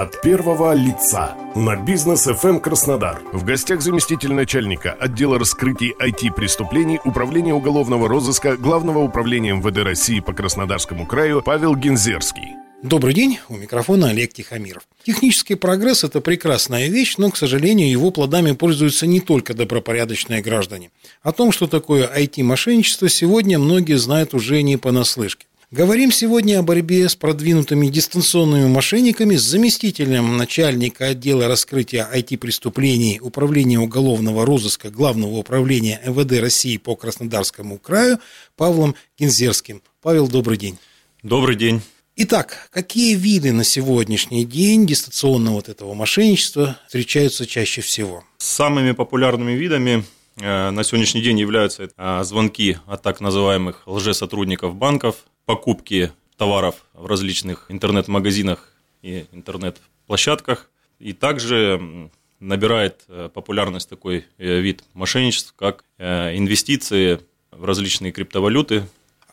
От первого лица на бизнес FM Краснодар. В гостях заместитель начальника отдела раскрытий IT-преступлений Управления уголовного розыска Главного управления МВД России по Краснодарскому краю Павел Гензерский. Добрый день, у микрофона Олег Тихомиров. Технический прогресс – это прекрасная вещь, но, к сожалению, его плодами пользуются не только добропорядочные граждане. О том, что такое IT-мошенничество, сегодня многие знают уже не понаслышке. Говорим сегодня о борьбе с продвинутыми дистанционными мошенниками с заместителем начальника отдела раскрытия IT-преступлений Управления уголовного розыска Главного управления МВД России по Краснодарскому краю Павлом Кинзерским. Павел, добрый день. Добрый день. Итак, какие виды на сегодняшний день дистанционного вот этого мошенничества встречаются чаще всего? Самыми популярными видами э, на сегодняшний день являются э, звонки от так называемых лжесотрудников банков, покупки товаров в различных интернет-магазинах и интернет-площадках. И также набирает э, популярность такой э, вид мошенничеств, как э, инвестиции в различные криптовалюты,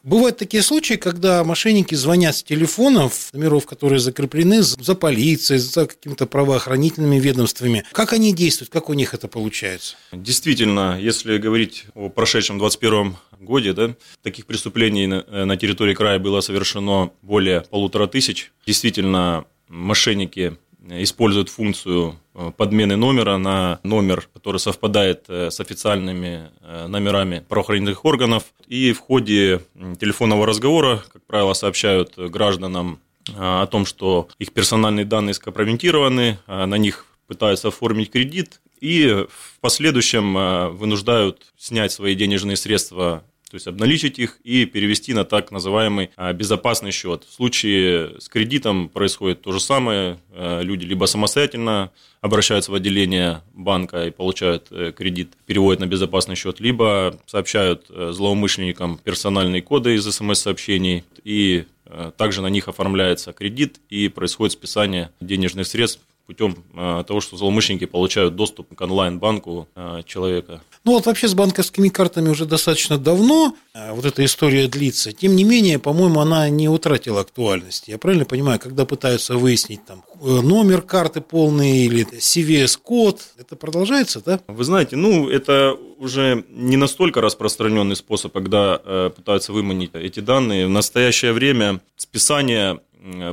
Бывают такие случаи, когда мошенники звонят с телефонов, номеров, которые закреплены за полицией, за какими-то правоохранительными ведомствами. Как они действуют, как у них это получается? Действительно, если говорить о прошедшем 21 годе, да, таких преступлений на, на территории края было совершено более полутора тысяч. Действительно, мошенники используют функцию э, подмены номера на номер, который совпадает э, с официальными э, номерами правоохранительных органов. И в ходе телефонного разговора, как правило, сообщают гражданам о том, что их персональные данные скомпрометированы, на них пытаются оформить кредит, и в последующем вынуждают снять свои денежные средства то есть обналичить их и перевести на так называемый а, безопасный счет. В случае с кредитом происходит то же самое. А, люди либо самостоятельно обращаются в отделение банка и получают э, кредит, переводят на безопасный счет, либо сообщают э, злоумышленникам персональные коды из смс-сообщений и э, также на них оформляется кредит и происходит списание денежных средств путем а, того, что злоумышленники получают доступ к онлайн-банку а, человека. Ну вот вообще с банковскими картами уже достаточно давно а, вот эта история длится. Тем не менее, по-моему, она не утратила актуальности. Я правильно понимаю, когда пытаются выяснить там э, номер карты полный или CVS-код, это продолжается, да? Вы знаете, ну это уже не настолько распространенный способ, когда э, пытаются выманить эти данные. В настоящее время списание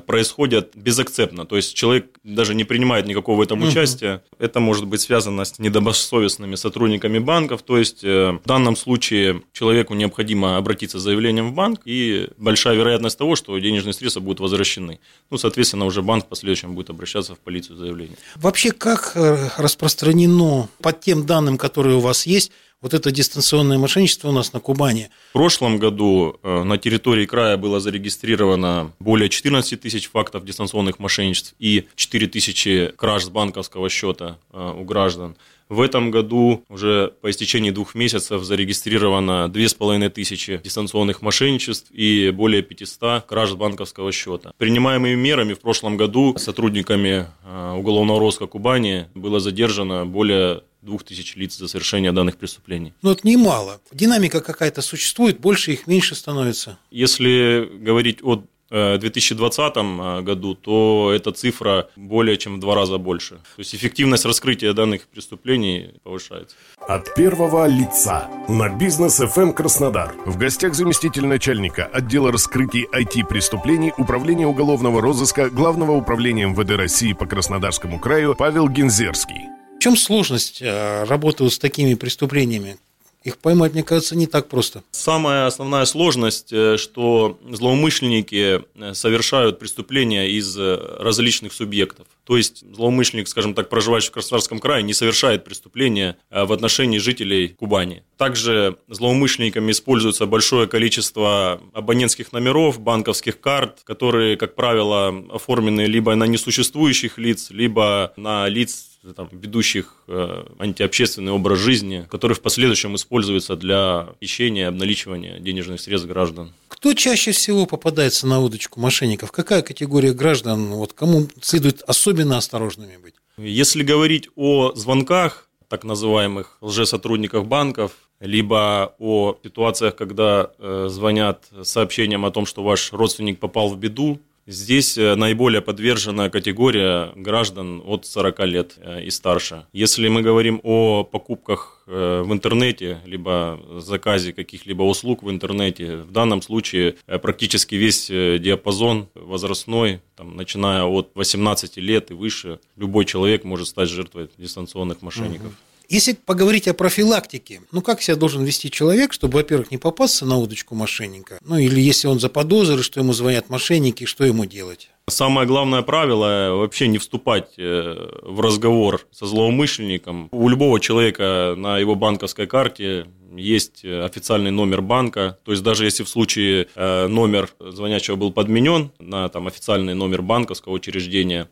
происходят безакцептно. То есть человек даже не принимает никакого в этом угу. участия. Это может быть связано с недобросовестными сотрудниками банков. То есть э, в данном случае человеку необходимо обратиться с заявлением в банк, и большая вероятность того, что денежные средства будут возвращены. Ну, соответственно, уже банк в последующем будет обращаться в полицию с заявлением. Вообще, как э, распространено по тем данным, которые у вас есть, вот это дистанционное мошенничество у нас на Кубани. В прошлом году э, на территории края было зарегистрировано более 14 тысяч фактов дистанционных мошенничеств и 4 тысячи краж с банковского счета э, у граждан. В этом году уже по истечении двух месяцев зарегистрировано 2500 дистанционных мошенничеств и более 500 краж с банковского счета. Принимаемыми мерами в прошлом году сотрудниками э, уголовного розыска Кубани было задержано более двух тысяч лиц за совершение данных преступлений. Но это немало. Динамика какая-то существует, больше их меньше становится. Если говорить о 2020 э, году, то эта цифра более чем в два раза больше. То есть эффективность раскрытия данных преступлений повышается. От первого лица на бизнес FM Краснодар. В гостях заместитель начальника отдела раскрытий IT-преступлений Управления уголовного розыска Главного управления МВД России по Краснодарскому краю Павел Гензерский чем сложность э, работы вот с такими преступлениями? Их поймать, мне кажется, не так просто. Самая основная сложность, э, что злоумышленники э, совершают преступления из различных субъектов. То есть злоумышленник, скажем так, проживающий в Краснодарском крае, не совершает преступления в отношении жителей Кубани. Также злоумышленниками используется большое количество абонентских номеров, банковских карт, которые, как правило, оформлены либо на несуществующих лиц, либо на лиц там, ведущих э, антиобщественный образ жизни, который в последующем используется для хищения и обналичивания денежных средств граждан. Кто чаще всего попадается на удочку мошенников? Какая категория граждан, вот кому следует особенно осторожными быть? Если говорить о звонках, так называемых лжесотрудников банков, либо о ситуациях, когда э, звонят сообщением о том, что ваш родственник попал в беду, Здесь э, наиболее подвержена категория граждан от 40 лет э, и старше. Если мы говорим о покупках э, в интернете, либо заказе каких-либо услуг в интернете, в данном случае практически весь диапазон возрастной, там, начиная от 18 лет и выше, любой человек может стать жертвой дистанционных мошенников. Угу. Если поговорить о профилактике, ну как себя должен вести человек, чтобы, во-первых, не попасться на удочку мошенника, ну или если он заподозрит, что ему звонят мошенники, что ему делать? Самое главное правило – вообще не вступать э, в разговор со злоумышленником. У любого человека на его банковской карте есть официальный номер банка, то есть даже если в случае э, номер звонящего был подменен на там, официальный номер банковского учреждения,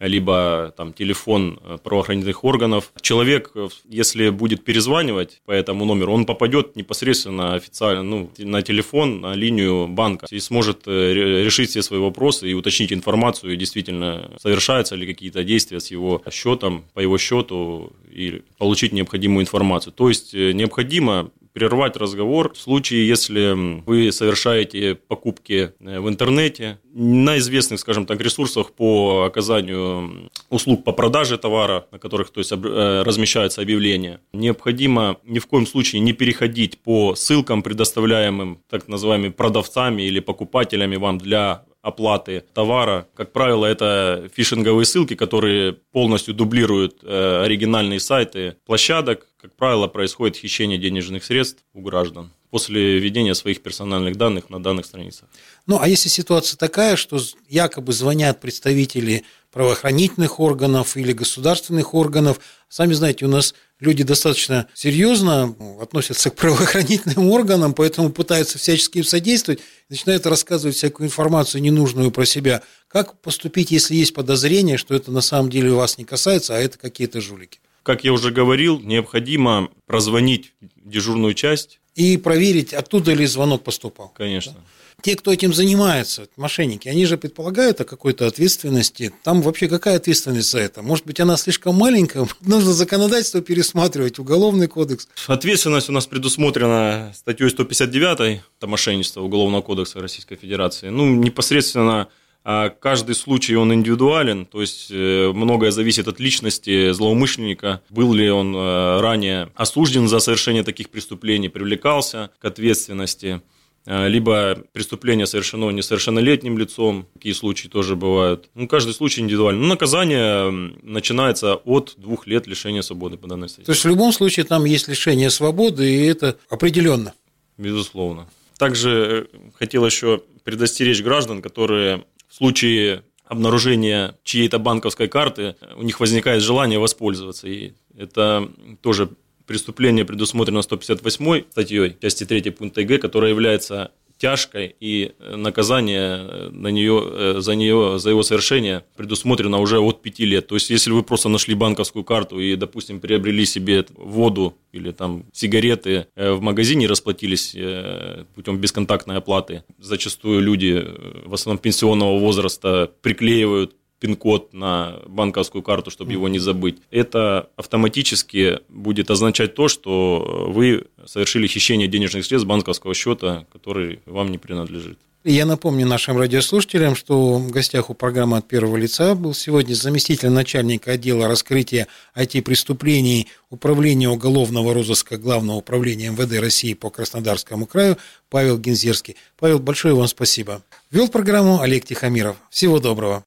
либо там телефон э, правоохранительных органов. Человек, э, если будет перезванивать по этому номеру, он попадет непосредственно официально ну, на телефон, на линию банка и сможет э, решить все свои вопросы и уточнить информацию, действительно совершаются ли какие-то действия с его счетом, по его счету и получить необходимую информацию. То есть необходимо прервать разговор в случае, если вы совершаете покупки э, в интернете на известных, скажем так, ресурсах по оказанию услуг по продаже товара, на которых то есть, э, размещаются объявления. Необходимо ни в коем случае не переходить по ссылкам, предоставляемым так называемыми продавцами или покупателями вам для оплаты товара. Как правило, это фишинговые ссылки, которые полностью дублируют э, оригинальные сайты площадок. Как правило, происходит хищение денежных средств у граждан после введения своих персональных данных на данных страницах. Ну, а если ситуация такая, что якобы звонят представители правоохранительных органов или государственных органов, сами знаете, у нас люди достаточно серьезно относятся к правоохранительным органам, поэтому пытаются всячески им содействовать, начинают рассказывать всякую информацию ненужную про себя. Как поступить, если есть подозрение, что это на самом деле вас не касается, а это какие-то жулики? Как я уже говорил, необходимо прозвонить дежурную часть и проверить, оттуда ли звонок поступал. Конечно. Да? Те, кто этим занимается, мошенники, они же предполагают о какой-то ответственности. Там вообще какая ответственность за это? Может быть, она слишком маленькая? Нужно законодательство пересматривать, уголовный кодекс. Ответственность у нас предусмотрена статьей 159 это мошенничество Уголовного кодекса Российской Федерации. Ну, непосредственно а каждый случай он индивидуален, то есть э, многое зависит от личности злоумышленника, был ли он э, ранее осужден за совершение таких преступлений, привлекался к ответственности, либо преступление совершено несовершеннолетним лицом, такие случаи тоже бывают. Ну, каждый случай индивидуально. Но наказание начинается от двух лет лишения свободы по данной статье. То есть в любом случае там есть лишение свободы, и это определенно. Безусловно. Также хотел еще предостеречь граждан, которые в случае обнаружения чьей-то банковской карты у них возникает желание воспользоваться. И это тоже преступление предусмотрено 158 статьей, части 3 пункта Г, которое является тяжкой, и э, наказание э, на нее, э, за нее, за его совершение предусмотрено уже от 5 лет. То есть, если вы просто нашли банковскую карту и, допустим, приобрели себе воду или там сигареты в магазине расплатились путем бесконтактной оплаты, зачастую люди, в основном пенсионного возраста, приклеивают пин-код на банковскую карту, чтобы его не забыть, это автоматически будет означать то, что вы совершили хищение денежных средств банковского счета, который вам не принадлежит. Я напомню нашим радиослушателям, что в гостях у программы «От первого лица» был сегодня заместитель начальника отдела раскрытия IT-преступлений Управления уголовного розыска Главного управления МВД России по Краснодарскому краю Павел Гензерский. Павел, большое вам спасибо. Вел программу Олег Тихомиров. Всего доброго.